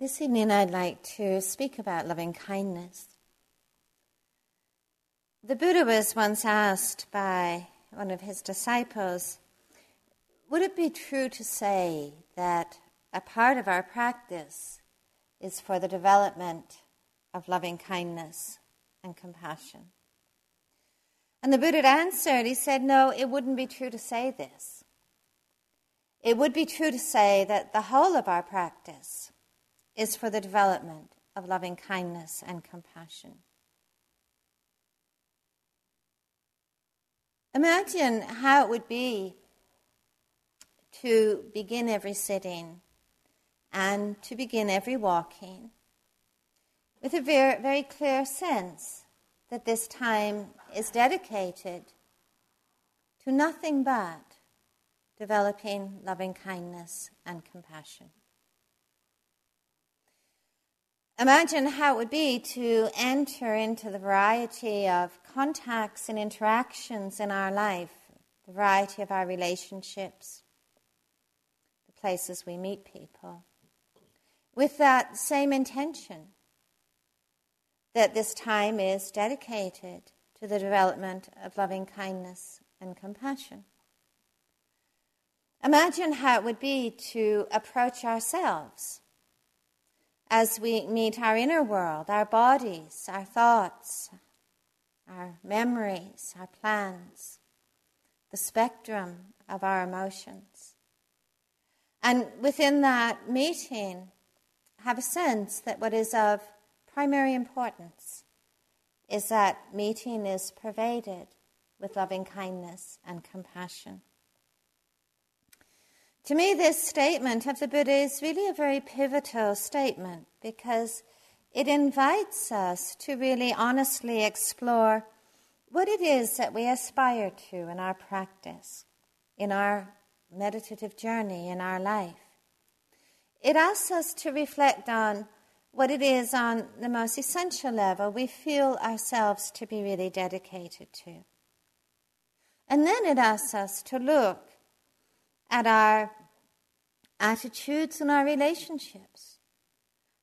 This evening I'd like to speak about loving kindness. The Buddha was once asked by one of his disciples Would it be true to say that a part of our practice is for the development of loving kindness and compassion? And the Buddha answered, He said, No, it wouldn't be true to say this. It would be true to say that the whole of our practice is for the development of loving kindness and compassion. Imagine how it would be to begin every sitting and to begin every walking with a very, very clear sense that this time is dedicated to nothing but developing loving kindness and compassion. Imagine how it would be to enter into the variety of contacts and interactions in our life, the variety of our relationships, the places we meet people, with that same intention that this time is dedicated to the development of loving kindness and compassion. Imagine how it would be to approach ourselves as we meet our inner world, our bodies, our thoughts, our memories, our plans, the spectrum of our emotions. And within that meeting, have a sense that what is of primary importance is that meeting is pervaded with loving kindness and compassion. To me, this statement of the Buddha is really a very pivotal statement because it invites us to really honestly explore what it is that we aspire to in our practice, in our meditative journey, in our life. It asks us to reflect on what it is on the most essential level we feel ourselves to be really dedicated to. And then it asks us to look at our attitudes and our relationships,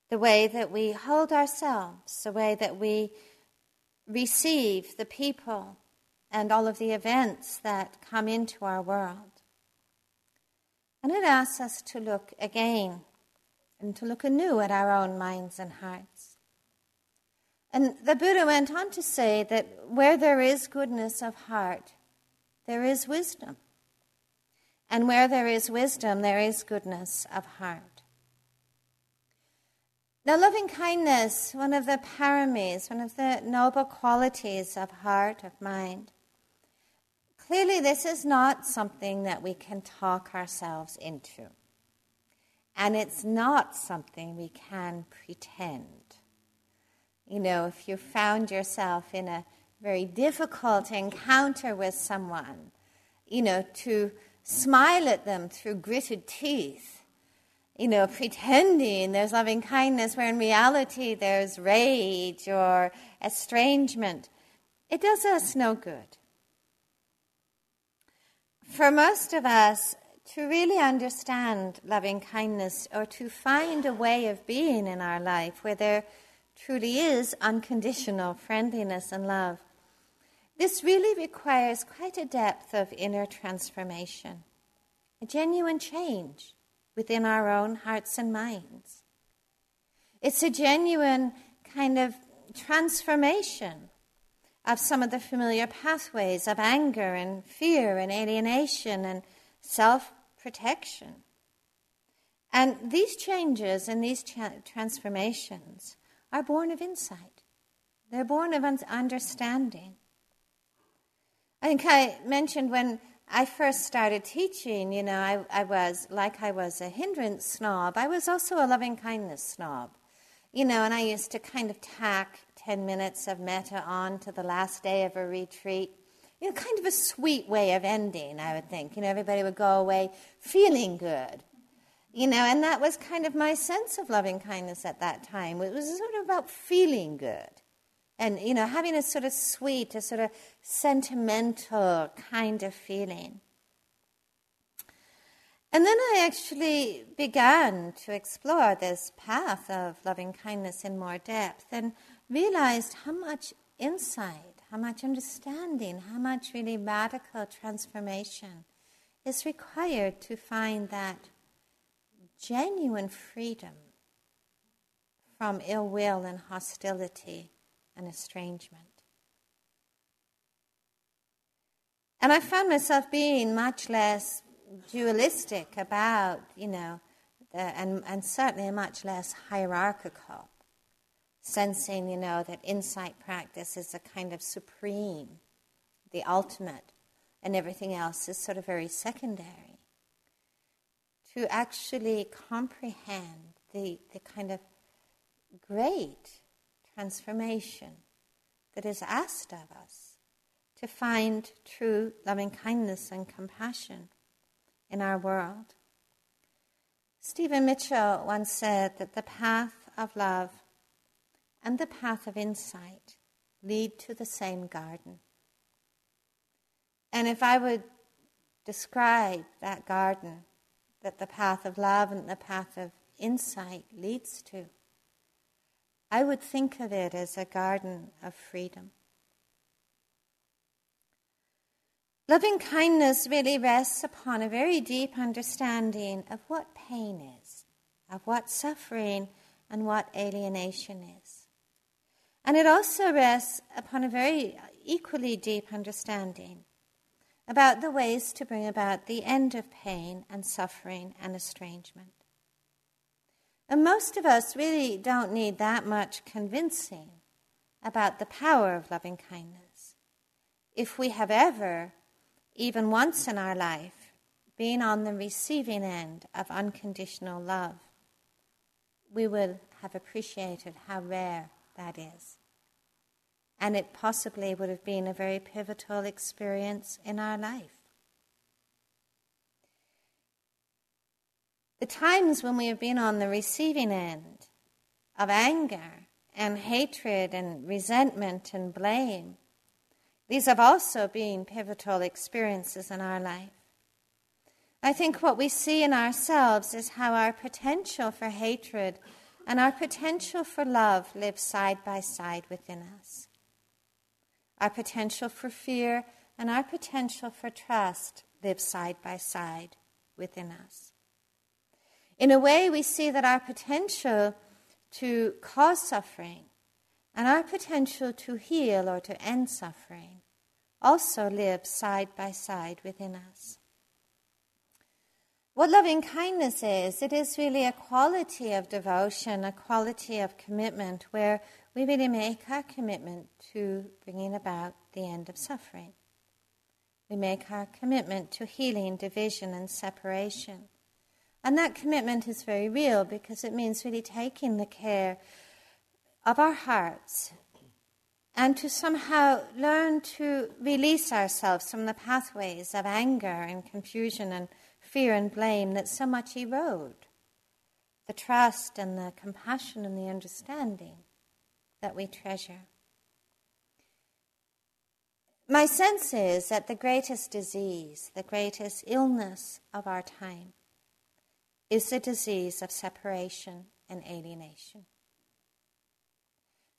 the way that we hold ourselves, the way that we receive the people and all of the events that come into our world. And it asks us to look again and to look anew at our own minds and hearts. And the Buddha went on to say that where there is goodness of heart, there is wisdom. And where there is wisdom, there is goodness of heart. Now, loving kindness, one of the paramis, one of the noble qualities of heart, of mind, clearly this is not something that we can talk ourselves into. And it's not something we can pretend. You know, if you found yourself in a very difficult encounter with someone, you know, to smile at them through gritted teeth, you know, pretending there's loving kindness where in reality there's rage or estrangement. It does us no good. For most of us, to really understand loving kindness or to find a way of being in our life where there truly is unconditional friendliness and love, this really requires quite a depth of inner transformation, a genuine change within our own hearts and minds. It's a genuine kind of transformation of some of the familiar pathways of anger and fear and alienation and self protection. And these changes and these cha- transformations are born of insight, they're born of un- understanding. I think I mentioned when I first started teaching, you know, I, I was, like I was a hindrance snob, I was also a loving kindness snob. You know, and I used to kind of tack 10 minutes of metta on to the last day of a retreat. You know, kind of a sweet way of ending, I would think. You know, everybody would go away feeling good. You know, and that was kind of my sense of loving kindness at that time. It was sort of about feeling good and you know having a sort of sweet a sort of sentimental kind of feeling. And then I actually began to explore this path of loving kindness in more depth and realized how much insight, how much understanding, how much really radical transformation is required to find that genuine freedom from ill will and hostility and estrangement. And I found myself being much less dualistic about, you know, the, and, and certainly much less hierarchical, sensing, you know, that insight practice is a kind of supreme, the ultimate, and everything else is sort of very secondary. To actually comprehend the, the kind of great transformation that is asked of us to find true loving kindness and compassion in our world. Stephen Mitchell once said that the path of love and the path of insight lead to the same garden. And if I would describe that garden that the path of love and the path of insight leads to, I would think of it as a garden of freedom. Loving kindness really rests upon a very deep understanding of what pain is, of what suffering and what alienation is. And it also rests upon a very equally deep understanding about the ways to bring about the end of pain and suffering and estrangement. And most of us really don't need that much convincing about the power of loving kindness. If we have ever even once in our life, been on the receiving end of unconditional love, we will have appreciated how rare that is. And it possibly would have been a very pivotal experience in our life. The times when we have been on the receiving end of anger and hatred and resentment and blame these have also been pivotal experiences in our life. I think what we see in ourselves is how our potential for hatred and our potential for love live side by side within us. Our potential for fear and our potential for trust live side by side within us. In a way, we see that our potential to cause suffering and our potential to heal or to end suffering also live side by side within us. What loving kindness is, it is really a quality of devotion, a quality of commitment where we really make our commitment to bringing about the end of suffering. We make our commitment to healing division and separation. And that commitment is very real because it means really taking the care of our hearts and to somehow learn to release ourselves from the pathways of anger and confusion and fear and blame that so much erode the trust and the compassion and the understanding that we treasure. My sense is that the greatest disease, the greatest illness of our time, is the disease of separation and alienation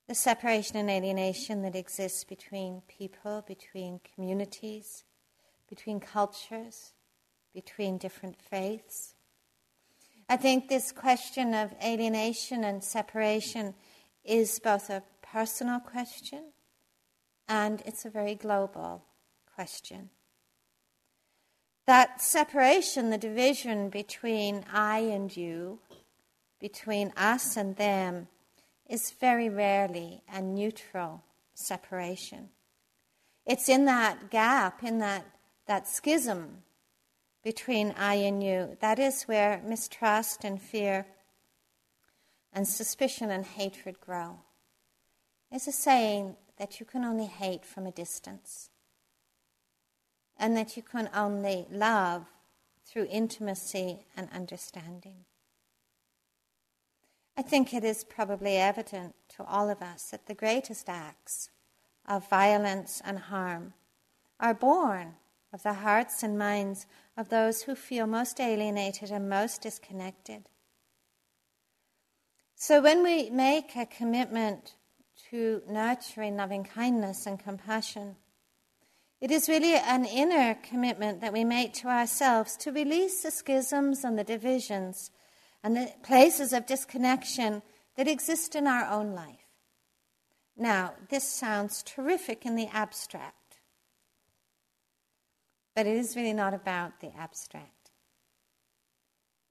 the separation and alienation that exists between people, between communities, between cultures, between different faiths. I think this question of alienation and separation is both a personal question and it's a very global question. That separation, the division between I and you, between us and them, is very rarely a neutral separation. It's in that gap, in that, that schism between I and you, that is where mistrust and fear and suspicion and hatred grow. There's a saying that you can only hate from a distance, and that you can only love through intimacy and understanding. I think it is probably evident to all of us that the greatest acts of violence and harm are born of the hearts and minds of those who feel most alienated and most disconnected. So when we make a commitment to nurturing loving kindness and compassion, it is really an inner commitment that we make to ourselves to release the schisms and the divisions and the places of disconnection that exist in our own life. Now, this sounds terrific in the abstract, but it is really not about the abstract.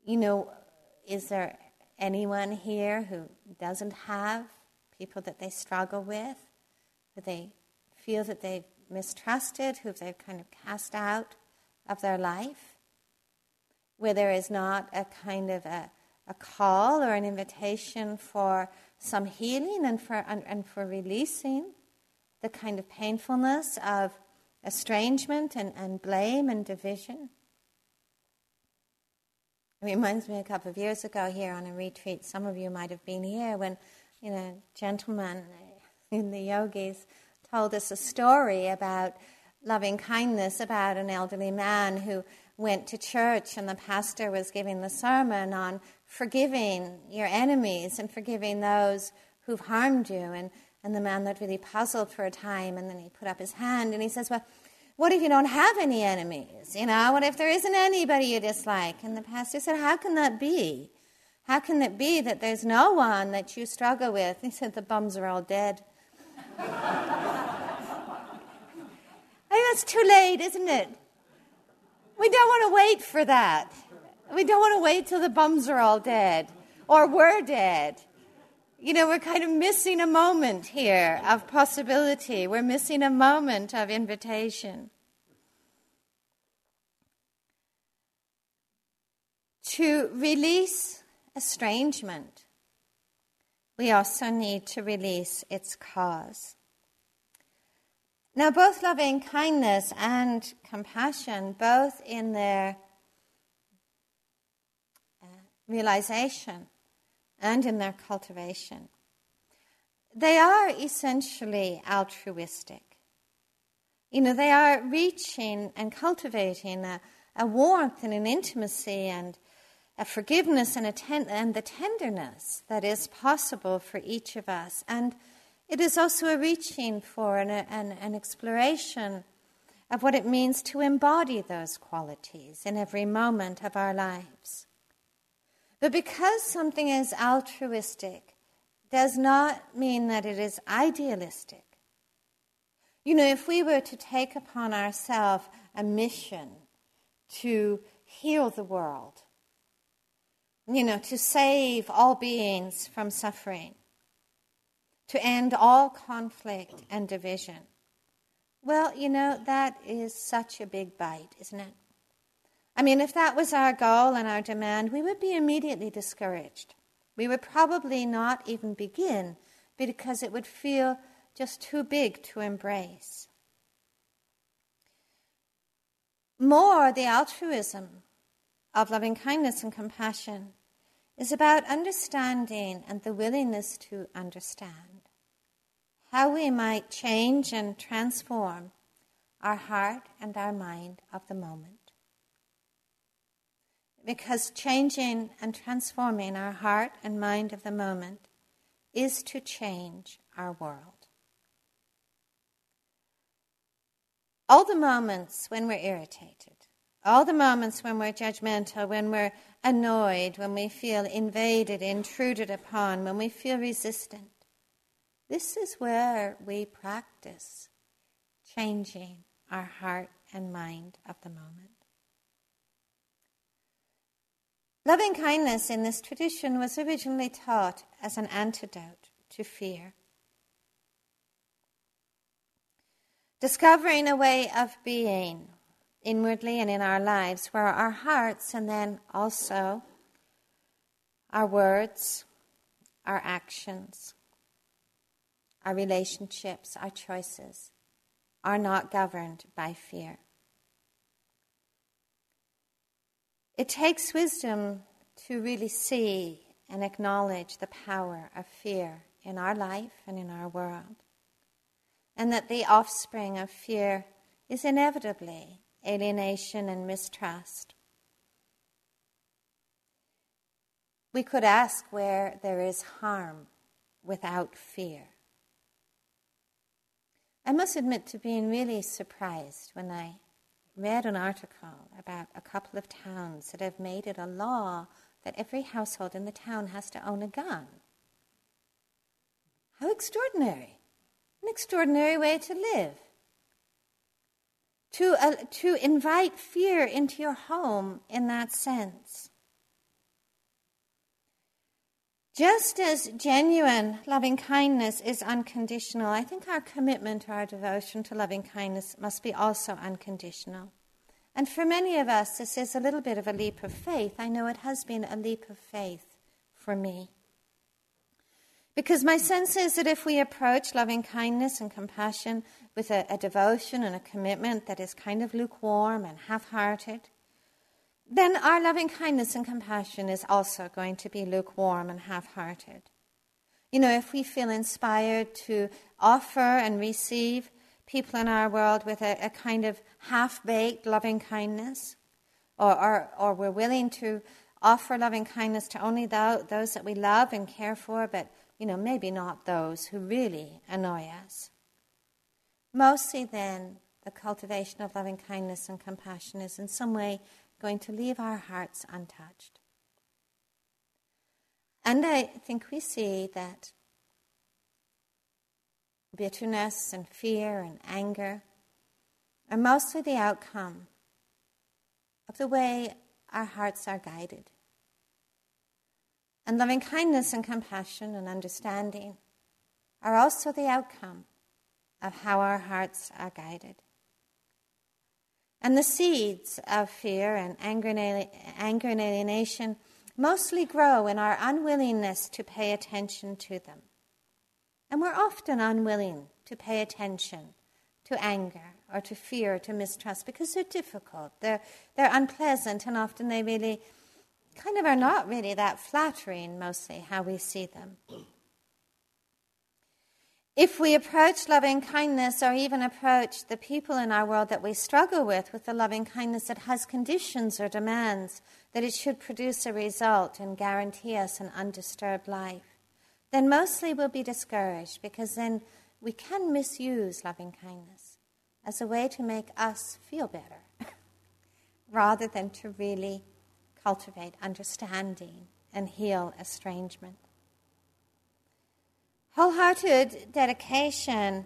You know, is there anyone here who doesn't have people that they struggle with, who they feel that they've mistrusted, who they've kind of cast out of their life, where there is not a kind of a, a call or an invitation for some healing and for, and, and for releasing the kind of painfulness of estrangement and, and blame and division. It reminds me a couple of years ago here on a retreat, some of you might have been here when, you know, gentlemen in the yogis told us a story about loving kindness about an elderly man who went to church and the pastor was giving the sermon on forgiving your enemies and forgiving those who've harmed you. And, and the man looked really puzzled for a time and then he put up his hand and he says, Well, what if you don't have any enemies? You know, what if there isn't anybody you dislike? And the pastor said, How can that be? How can it be that there's no one that you struggle with? He said, The bums are all dead. I think that's too late, isn't it? We don't want to wait for that. We don't want to wait till the bums are all dead or we're dead. You know, we're kind of missing a moment here of possibility. We're missing a moment of invitation. To release estrangement, we also need to release its cause. Now, both loving kindness and compassion, both in their uh, realization and in their cultivation, they are essentially altruistic. You know, they are reaching and cultivating a, a warmth and an intimacy and a forgiveness and, a ten- and the tenderness that is possible for each of us. And it is also a reaching for an, an, an exploration of what it means to embody those qualities in every moment of our lives. But because something is altruistic does not mean that it is idealistic. You know, if we were to take upon ourselves a mission to heal the world, you know, to save all beings from suffering, to end all conflict and division. Well, you know, that is such a big bite, isn't it? I mean, if that was our goal and our demand, we would be immediately discouraged. We would probably not even begin because it would feel just too big to embrace. More, the altruism of loving kindness and compassion is about understanding and the willingness to understand how we might change and transform our heart and our mind of the moment. Because changing and transforming our heart and mind of the moment is to change our world. All the moments when we're irritated, all the moments when we're judgmental, when we're annoyed, when we feel invaded, intruded upon, when we feel resistant, this is where we practice changing our heart and mind of the moment. Loving kindness in this tradition was originally taught as an antidote to fear. Discovering a way of being inwardly and in our lives, where our hearts and then also our words, our actions, our relationships, our choices are not governed by fear. It takes wisdom to really see and acknowledge the power of fear in our life and in our world, and that the offspring of fear is inevitably alienation, and mistrust. We could ask where there is harm without fear. I must admit to being really surprised when I read an article about a couple of towns that have made it a law that every household in the town has to own a gun. How extraordinary! An extraordinary way to live. To, uh, to invite fear into your home in that sense. Just as genuine loving kindness is unconditional, I think our commitment, our devotion to loving kindness must be also unconditional. And for many of us, this is a little bit of a leap of faith. I know it has been a leap of faith for me. Because my sense is that if we approach loving kindness and compassion with a, a devotion and a commitment that is kind of lukewarm and half hearted, then our loving kindness and compassion is also going to be lukewarm and half hearted. You know, if we feel inspired to offer and receive people in our world with a, a kind of half baked loving kindness, or, or, or, we're willing to offer loving kindness to only those that we love and care for, but, you know, maybe not those who really annoy us. Mostly then, the cultivation of loving kindness and compassion is in some way going to leave our hearts untouched. And I think we see that bitterness and fear and anger are mostly the outcome of the way our hearts are guided. And loving kindness and compassion and understanding are also the outcome of how our hearts are guided. And the seeds of fear and anger and alienation mostly grow in our unwillingness to pay attention to them. And we're often unwilling to pay attention to anger or to fear or to mistrust because they're difficult, they're, they're unpleasant, and often they really kind of are not really that flattering, mostly, how we see them. If we approach loving kindness or even approach the people in our world that we struggle with with the loving kindness that has conditions or demands that it should produce a result and guarantee us an undisturbed life, then mostly we'll be discouraged because then we can misuse loving kindness as a way to make us feel better rather than to really cultivate understanding and heal estrangement. Wholehearted dedication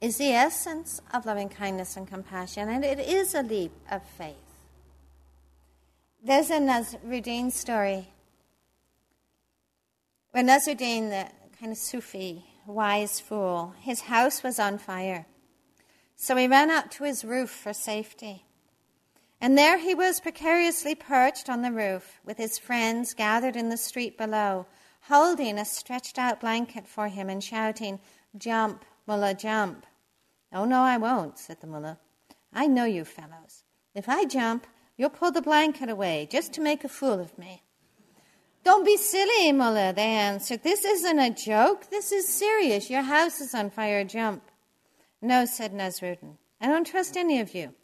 is the essence of loving kindness and compassion, and it is a leap of faith. There's a Nasruddin story where Nasruddin, the kind of Sufi, wise fool, his house was on fire. So he ran up to his roof for safety. And there he was precariously perched on the roof with his friends gathered in the street below holding a stretched out blanket for him and shouting, Jump, mullah, jump. Oh, no, I won't, said the mullah. I know you fellows. If I jump, you'll pull the blanket away just to make a fool of me. Don't be silly, mullah, they answered. This isn't a joke. This is serious. Your house is on fire. Jump. No, said Nasruddin. I don't trust any of you.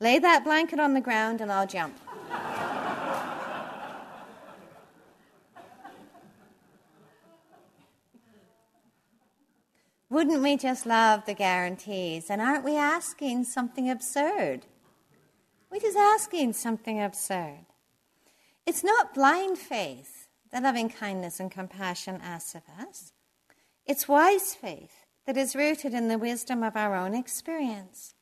Lay that blanket on the ground and I'll jump. Wouldn't we just love the guarantees? And aren't we asking something absurd? We're just asking something absurd. It's not blind faith that loving kindness and compassion asks of us. It's wise faith that is rooted in the wisdom of our own experience.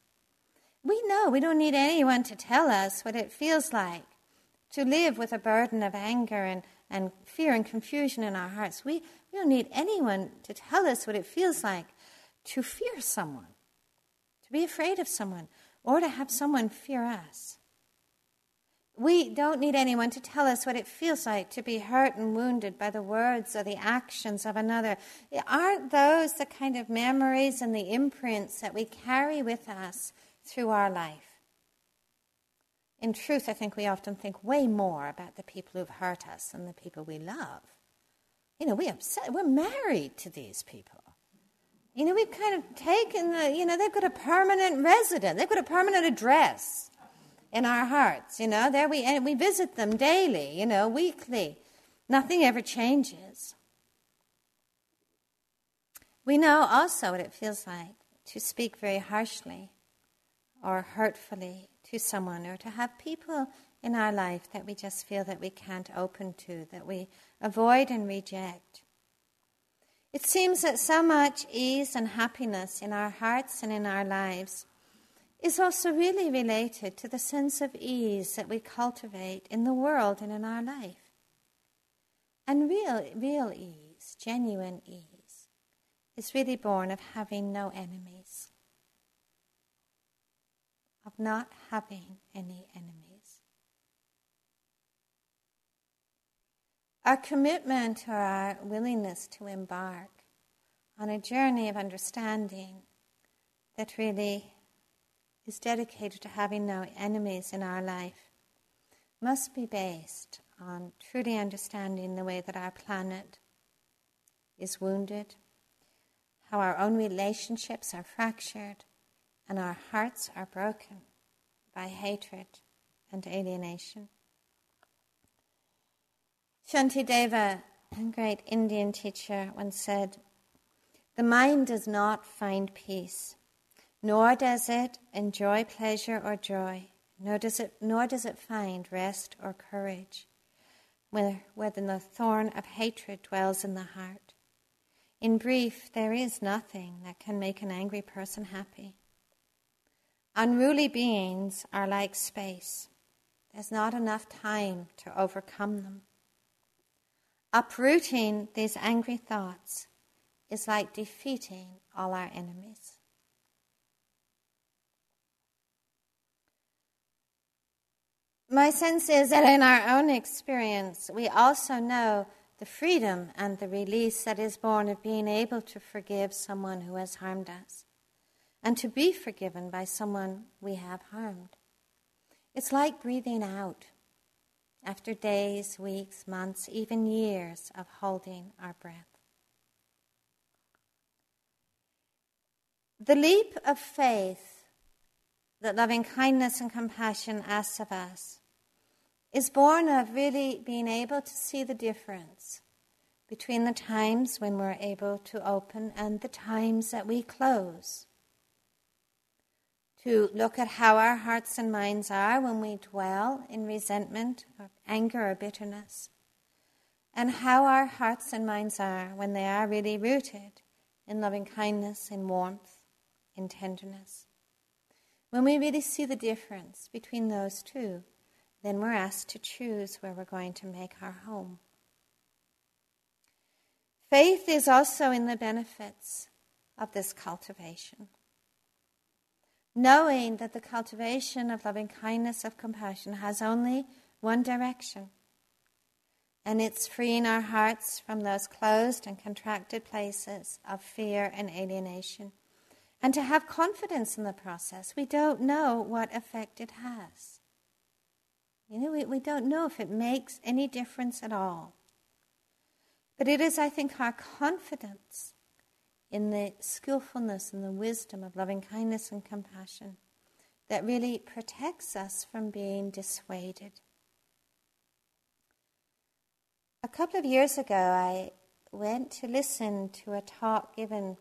We know we don't need anyone to tell us what it feels like to live with a burden of anger and, and fear and confusion in our hearts. We, we don't need anyone to tell us what it feels like to fear someone, to be afraid of someone, or to have someone fear us. We don't need anyone to tell us what it feels like to be hurt and wounded by the words or the actions of another. Aren't those the kind of memories and the imprints that we carry with us through our life? In truth, I think we often think way more about the people who've hurt us than the people we love. You know, we upset, we're married to these people. You know, we've kind of taken the, you know, they've got a permanent resident, they've got a permanent address in our hearts. You know, there we, and we visit them daily, you know, weekly. Nothing ever changes. We know also what it feels like to speak very harshly or hurtfully to someone or to have people in our life that we just feel that we can't open to, that we avoid and reject. It seems that so much ease and happiness in our hearts and in our lives is also really related to the sense of ease that we cultivate in the world and in our life. And real, real ease, genuine ease, is really born of having no enemies, of not having any enemies. Our commitment or our willingness to embark on a journey of understanding that really is dedicated to having no enemies in our life must be based on truly understanding the way that our planet is wounded, how our own relationships are fractured, and our hearts are broken by hatred and alienation. Shantideva, a great Indian teacher, once said, The mind does not find peace, nor does it enjoy pleasure or joy, nor does it, nor does it find rest or courage, whether, whether the thorn of hatred dwells in the heart. In brief, there is nothing that can make an angry person happy. Unruly beings are like space. There's not enough time to overcome them. Uprooting these angry thoughts is like defeating all our enemies. My sense is that in our own experience, we also know the freedom and the release that is born of being able to forgive someone who has harmed us and to be forgiven by someone we have harmed. It's like breathing out after days, weeks, months, even years of holding our breath. The leap of faith that loving kindness and compassion asks of us is born of really being able to see the difference between the times when we're able to open and the times that we close to look at how our hearts and minds are when we dwell in resentment or anger or bitterness, and how our hearts and minds are when they are really rooted in loving kindness, in warmth, in tenderness. When we really see the difference between those two, then we're asked to choose where we're going to make our home. Faith is also in the benefits of this cultivation knowing that the cultivation of loving kindness, of compassion, has only one direction. And it's freeing our hearts from those closed and contracted places of fear and alienation. And to have confidence in the process. We don't know what effect it has. You know, we, we don't know if it makes any difference at all. But it is, I think, our confidence in the skillfulness and the wisdom of loving kindness and compassion that really protects us from being dissuaded. A couple of years ago, I went to listen to a talk given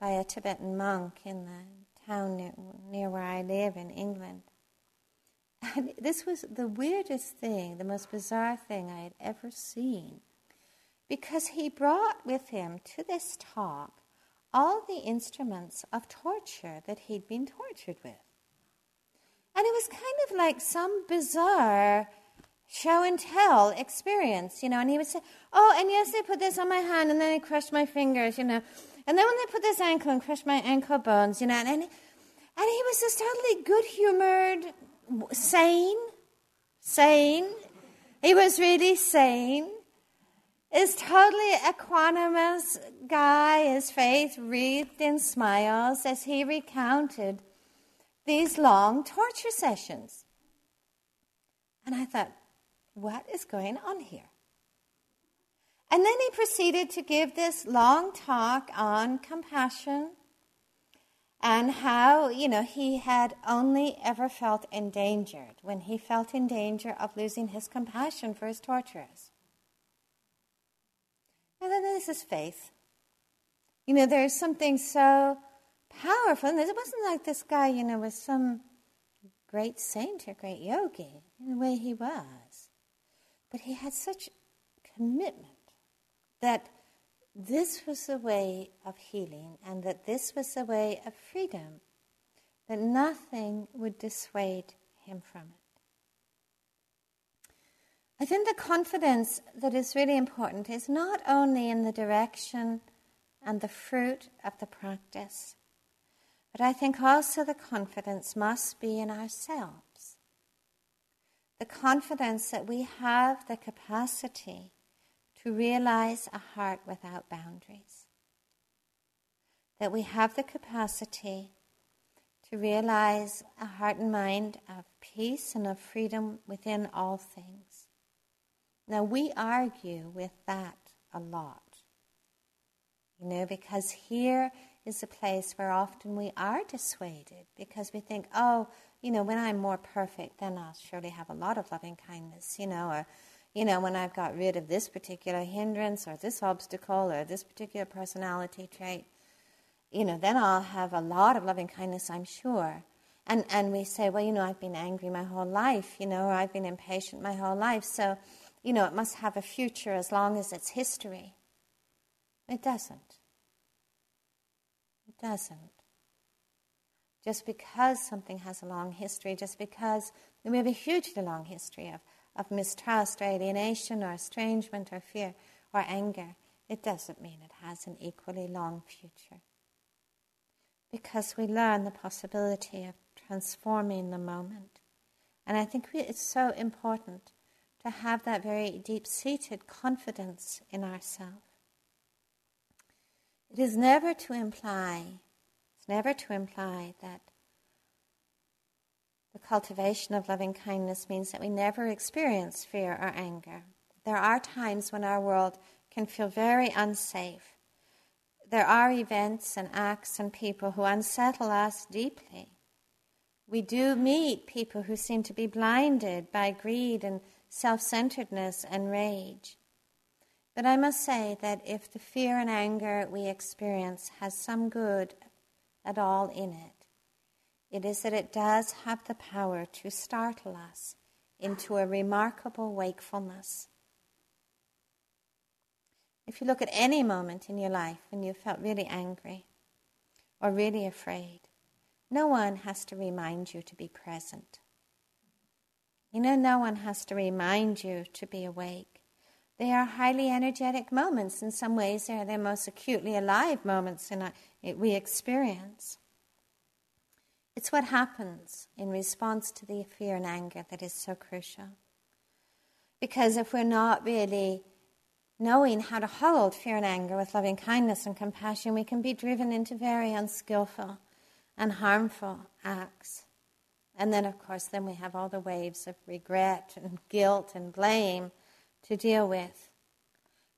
by a Tibetan monk in the town near, near where I live in England. And this was the weirdest thing, the most bizarre thing I had ever seen because he brought with him to this talk all the instruments of torture that he'd been tortured with. And it was kind of like some bizarre show and tell experience, you know. And he would say, Oh, and yes, they put this on my hand and then they crushed my fingers, you know. And then when they put this ankle and crushed my ankle bones, you know. And, and, and he was just totally good humored, sane, sane. He was really sane is totally equanimous guy, his face wreathed in smiles as he recounted these long torture sessions. And I thought, what is going on here? And then he proceeded to give this long talk on compassion and how, you know, he had only ever felt endangered when he felt in danger of losing his compassion for his torturers. This is faith. You know, there's something so powerful. And it wasn't like this guy, you know, was some great saint or great yogi in the way he was. But he had such commitment that this was the way of healing and that this was the way of freedom, that nothing would dissuade him from it. I think the confidence that is really important is not only in the direction and the fruit of the practice, but I think also the confidence must be in ourselves. The confidence that we have the capacity to realize a heart without boundaries. That we have the capacity to realize a heart and mind of peace and of freedom within all things. Now, we argue with that a lot. You know, because here is a place where often we are dissuaded because we think, oh, you know, when I'm more perfect, then I'll surely have a lot of loving kindness, you know, or you know, when I've got rid of this particular hindrance or this obstacle or this particular personality trait, you know, then I'll have a lot of loving kindness, I'm sure. And, and we say, well, you know, I've been angry my whole life, you know, or I've been impatient my whole life, so, you know, it must have a future as long as it's history. It doesn't. It doesn't. Just because something has a long history, just because we have a hugely long history of of mistrust or alienation or estrangement or fear or anger, it doesn't mean it has an equally long future. Because we learn the possibility of transforming the moment. And I think it's so important to have that very deep seated confidence in ourselves. It is never to imply, it's never to imply that the cultivation of loving kindness means that we never experience fear or anger. There are times when our world can feel very unsafe. There are events and acts and people who unsettle us deeply. We do meet people who seem to be blinded by greed and self centeredness and rage. But I must say that if the fear and anger we experience has some good at all in it, it is that it does have the power to startle us into a remarkable wakefulness. If you look at any moment in your life when you felt really angry or really afraid, no one has to remind you to be present. You know, no one has to remind you to be awake. They are highly energetic moments. In some ways, they are the most acutely alive moments in our, we experience. It's what happens in response to the fear and anger that is so crucial. Because if we're not really knowing how to hold fear and anger with loving kindness and compassion, we can be driven into very unskillful and harmful acts. And then, of course, then we have all the waves of regret and guilt and blame to deal with.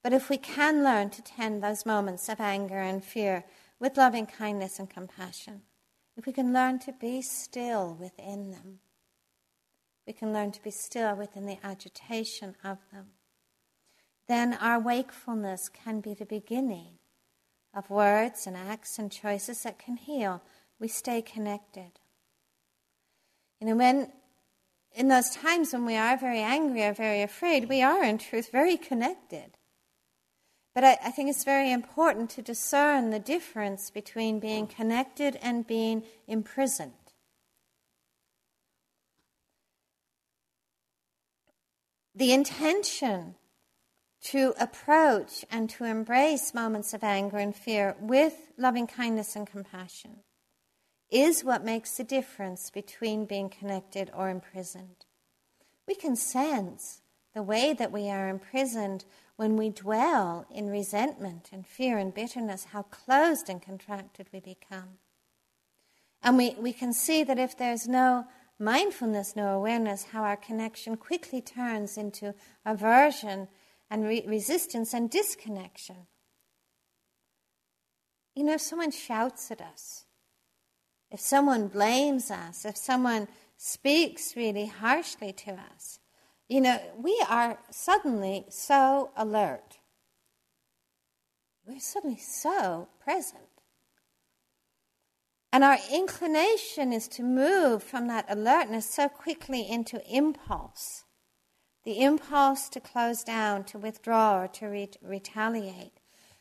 But if we can learn to tend those moments of anger and fear with loving kindness and compassion, if we can learn to be still within them, we can learn to be still within the agitation of them, then our wakefulness can be the beginning of words and acts and choices that can heal. We stay connected. You know, when in those times when we are very angry or very afraid, we are in truth very connected. But I, I, think it's very important to discern the difference between being connected and being imprisoned. The intention to approach and to embrace moments of anger and fear with loving kindness and compassion is what makes the difference between being connected or imprisoned. We can sense the way that we are imprisoned when we dwell in resentment and fear and bitterness, how closed and contracted we become. And we, we can see that if there's no mindfulness, no awareness, how our connection quickly turns into aversion and re- resistance and disconnection. You know, if someone shouts at us, if someone blames us, if someone speaks really harshly to us, you know, we are suddenly so alert. We're suddenly so present. And our inclination is to move from that alertness so quickly into impulse the impulse to close down, to withdraw, or to re- retaliate.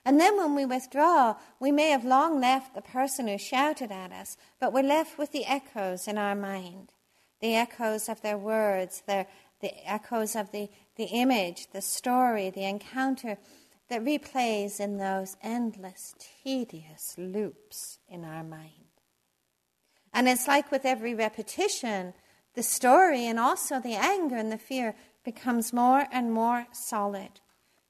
And then when we withdraw, we may have long left the person who shouted at us, but we're left with the echoes in our mind the echoes of their words, their, the echoes of the, the image, the story, the encounter that replays in those endless, tedious loops in our mind. And it's like with every repetition, the story and also the anger and the fear becomes more and more solid.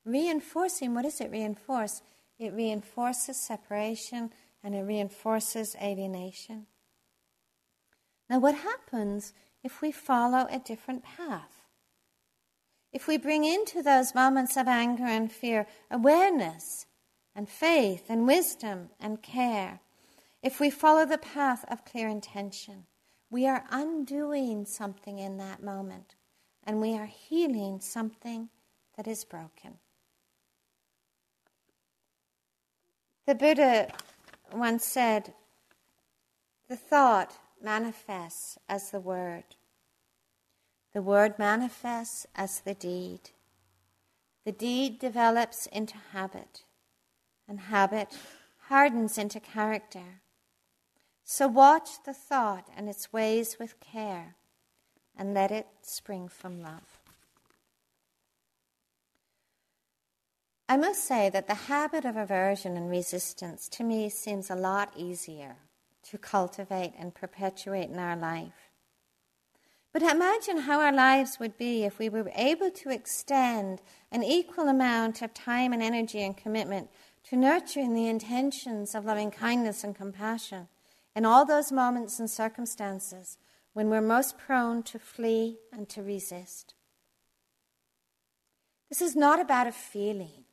Reinforcing, what does it reinforce? It reinforces separation and it reinforces alienation. Now, what happens if we follow a different path? If we bring into those moments of anger and fear awareness and faith and wisdom and care, if we follow the path of clear intention, we are undoing something in that moment and we are healing something that is broken. The Buddha once said, The thought manifests as the word, the word manifests as the deed. The deed develops into habit, and habit hardens into character. So watch the thought and its ways with care and let it spring from love. I must say that the habit of aversion and resistance to me seems a lot easier to cultivate and perpetuate in our life. But imagine how our lives would be if we were able to extend an equal amount of time and energy and commitment to nurturing the intentions of loving kindness and compassion in all those moments and circumstances when we're most prone to flee and to resist. This is not about a feeling.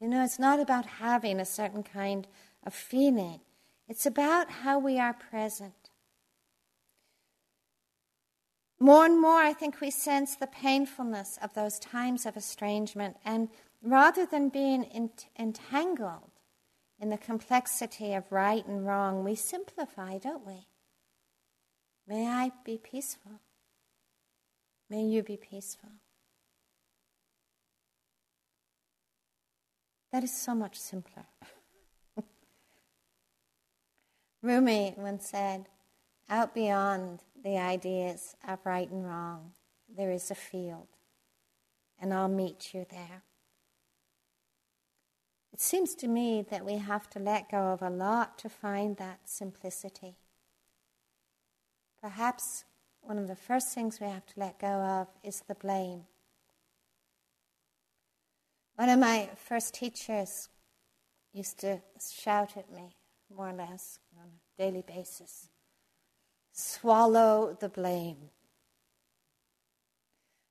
You know, it's not about having a certain kind of feeling. It's about how we are present. More and more, I think we sense the painfulness of those times of estrangement, and rather than being entangled in the complexity of right and wrong, we simplify, don't we? May I be peaceful. May you be peaceful. That is so much simpler. Rumi once said, out beyond the ideas of right and wrong, there is a field, and I'll meet you there. It seems to me that we have to let go of a lot to find that simplicity. Perhaps one of the first things we have to let go of is the blame. One of my first teachers used to shout at me, more or less, on a daily basis swallow the blame.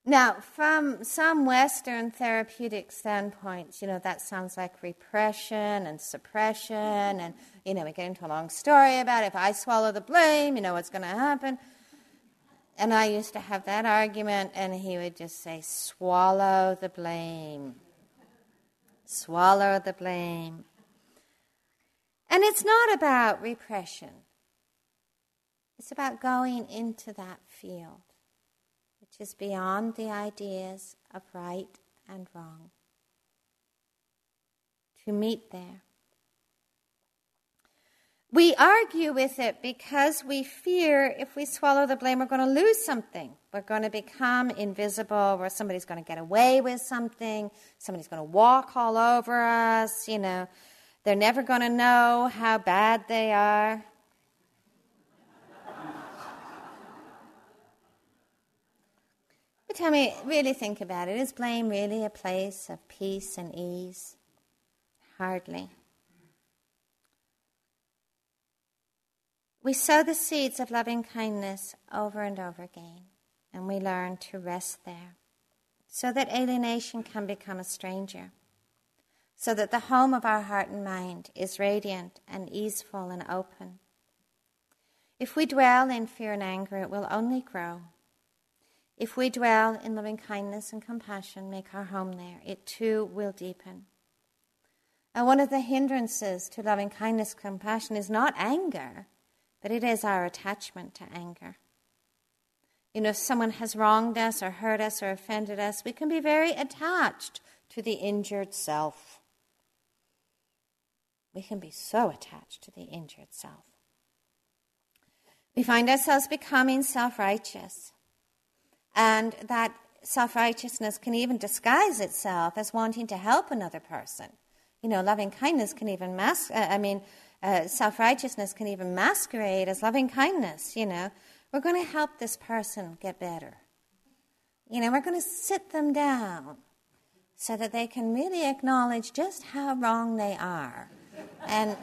Now, from some Western therapeutic standpoints, you know, that sounds like repression and suppression, and, you know, we get into a long story about if I swallow the blame, you know, what's going to happen. And I used to have that argument, and he would just say, swallow the blame. Swallow the blame. And it's not about repression, it's about going into that field which is beyond the ideas of right and wrong. To meet there. We argue with it because we fear if we swallow the blame, we're going to lose something. We're going to become invisible, or somebody's going to get away with something, somebody's going to walk all over us, you know. They're never going to know how bad they are. But tell me, really think about it. Is blame really a place of peace and ease? Hardly. We sow the seeds of loving kindness over and over again, and we learn to rest there. so that alienation can become a stranger, so that the home of our heart and mind is radiant and easeful and open. If we dwell in fear and anger, it will only grow. If we dwell in loving kindness and compassion, make our home there, it too will deepen. And one of the hindrances to loving kindness compassion is not anger, but it is our attachment to anger. You know, if someone has wronged us or hurt us or offended us, we can be very attached to the injured self. We can be so attached to the injured self. We find ourselves becoming self righteous. And that self righteousness can even disguise itself as wanting to help another person. You know, loving kindness can even mask, uh, I mean, uh, self righteousness can even masquerade as loving kindness. You know, we're going to help this person get better. You know, we're going to sit them down so that they can really acknowledge just how wrong they are. And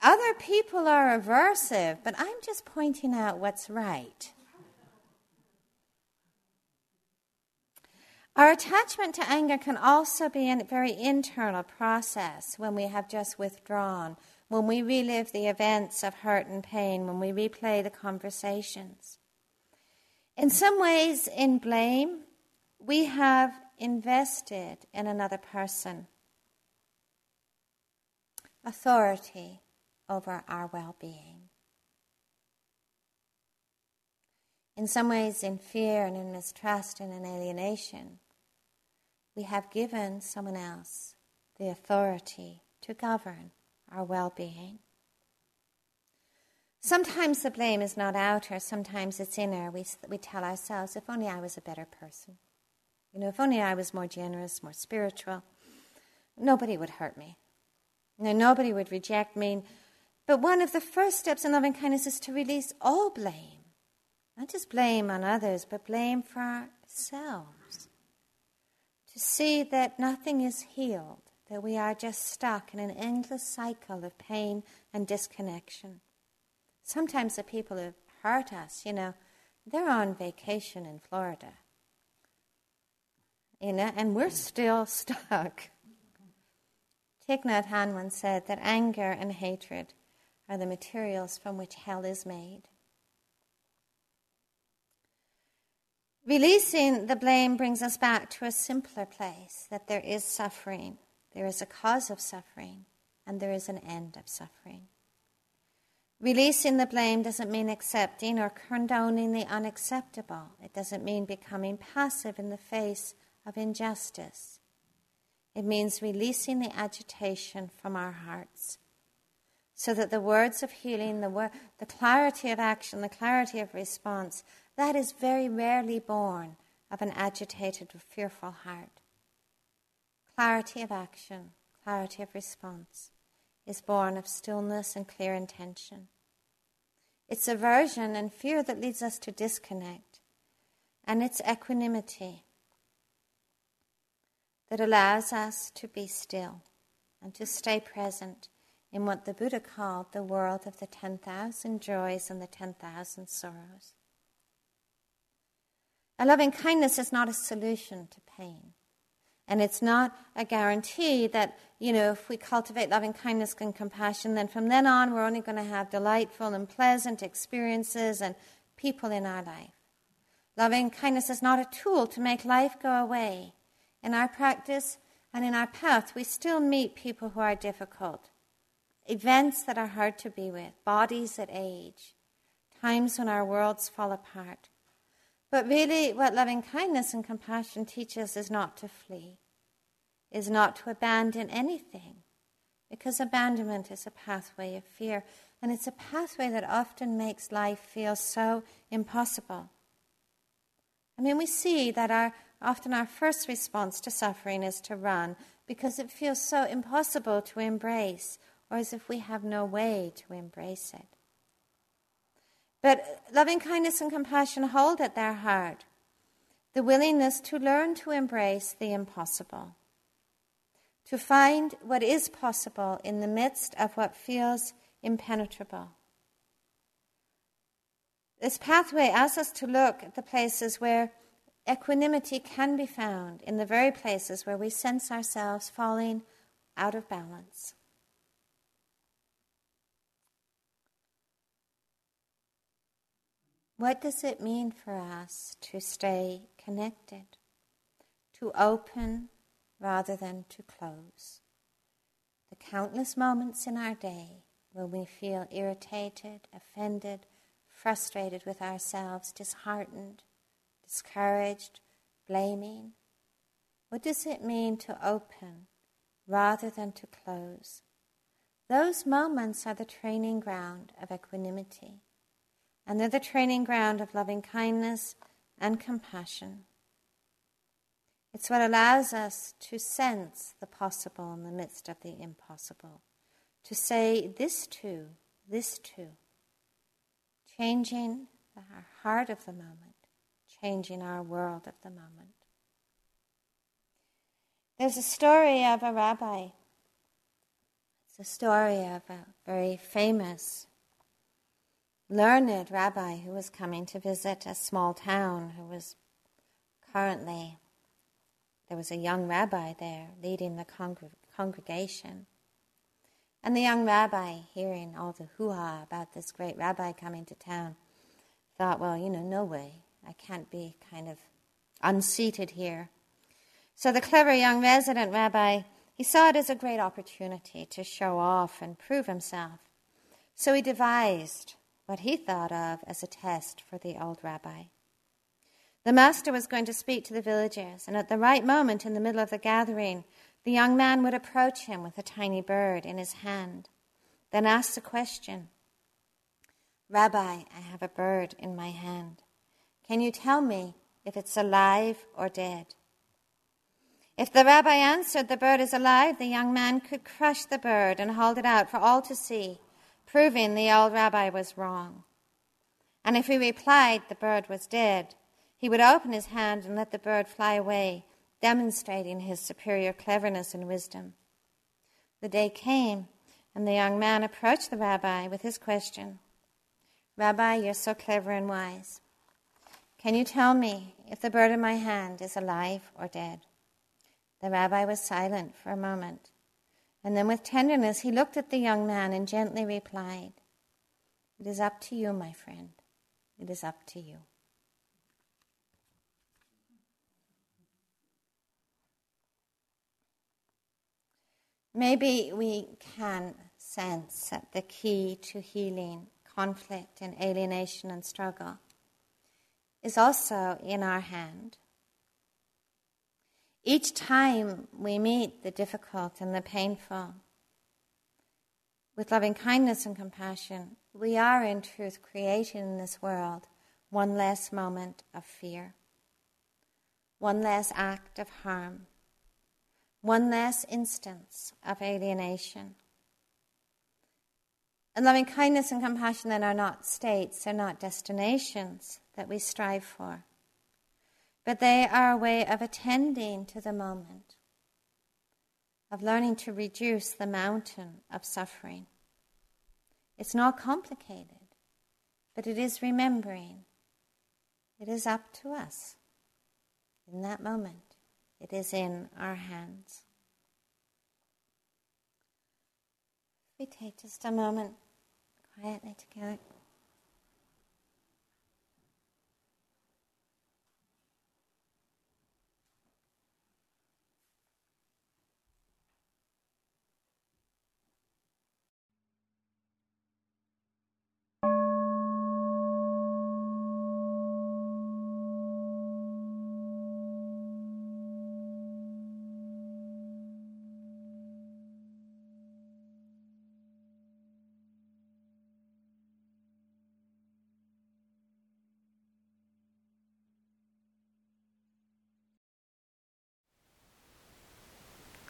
other people are aversive, but I'm just pointing out what's right. Our attachment to anger can also be a very internal process when we have just withdrawn, when we relive the events of hurt and pain, when we replay the conversations. In some ways, in blame, we have invested in another person authority over our well being. In some ways, in fear and in mistrust and in alienation, we have given someone else the authority to govern our well being. Sometimes the blame is not outer, sometimes it's inner. We, we tell ourselves, if only I was a better person. You know, if only I was more generous, more spiritual, nobody would hurt me. Nobody would reject me. But one of the first steps in loving kindness is to release all blame. Not just blame on others, but blame for ourselves to see that nothing is healed, that we are just stuck in an endless cycle of pain and disconnection. Sometimes the people who hurt us, you know, they're on vacation in Florida. You know, and we're still stuck. Thich Nhat Hanh once said that anger and hatred are the materials from which hell is made. Releasing the blame brings us back to a simpler place that there is suffering, there is a cause of suffering, and there is an end of suffering. Releasing the blame doesn't mean accepting or condoning the unacceptable. It doesn't mean becoming passive in the face of injustice. It means releasing the agitation from our hearts so that the words of healing, the, wor- the clarity of action, the clarity of response that is very rarely born of an agitated or fearful heart. Clarity of action, clarity of response is born of stillness and clear intention. It's aversion and fear that leads us to disconnect, and it's equanimity that allows us to be still and to stay present in what the Buddha called the world of the 10,000 joys and the 10,000 sorrows. A loving kindness is not a solution to pain. And it's not a guarantee that, you know, if we cultivate loving kindness and compassion, then from then on we're only going to have delightful and pleasant experiences and people in our life. Loving kindness is not a tool to make life go away. In our practice and in our path, we still meet people who are difficult, events that are hard to be with, bodies that age, times when our worlds fall apart. But really, what loving kindness and compassion teaches is not to flee, is not to abandon anything, because abandonment is a pathway of fear, and it's a pathway that often makes life feel so impossible. I mean, we see that our, often our first response to suffering is to run because it feels so impossible to embrace, or as if we have no way to embrace it. But loving kindness and compassion hold at their heart the willingness to learn to embrace the impossible, to find what is possible in the midst of what feels impenetrable. This pathway asks us to look at the places where equanimity can be found in the very places where we sense ourselves falling out of balance. What does it mean for us to stay connected, to open rather than to close? The countless moments in our day when we feel irritated, offended, frustrated with ourselves, disheartened, discouraged, blaming. What does it mean to open rather than to close? Those moments are the training ground of equanimity, and they're the training ground of loving kindness and compassion. It's what allows us to sense the possible in the midst of the impossible, to say this too, this too, changing the heart of the moment, changing our world of the moment. There's a story of a rabbi. It's a story of a very famous, learned rabbi who was coming to visit a small town who was currently there was a young rabbi there leading the congregation. And the young rabbi, hearing all the hoo ha about this great rabbi coming to town, thought, well, you know, no way. I can't be kind of unseated here. So the clever young resident rabbi, he saw it as a great opportunity to show off and prove himself. So he devised what he thought of as a test for the old rabbi. The master was going to speak to the villagers, and at the right moment in the middle of the gathering, the young man would approach him with a tiny bird in his hand, then ask the question Rabbi, I have a bird in my hand. Can you tell me if it's alive or dead? If the rabbi answered the bird is alive, the young man could crush the bird and hold it out for all to see, proving the old rabbi was wrong. And if he replied the bird was dead, he would open his hand and let the bird fly away, demonstrating his superior cleverness and wisdom. The day came, and the young man approached the rabbi with his question Rabbi, you're so clever and wise. Can you tell me if the bird in my hand is alive or dead? The rabbi was silent for a moment, and then with tenderness he looked at the young man and gently replied, It is up to you, my friend. It is up to you. Maybe we can sense that the key to healing conflict and alienation and struggle is also in our hand. Each time we meet the difficult and the painful with loving kindness and compassion, we are in truth creating in this world one less moment of fear, one less act of harm one less instance of alienation. And loving kindness and compassion then are not states, they're not destinations that we strive for, but they are a way of attending to the moment, of learning to reduce the mountain of suffering. It's not complicated, but it is remembering. It is up to us in that moment. It is in our hands. We take just a moment quietly together.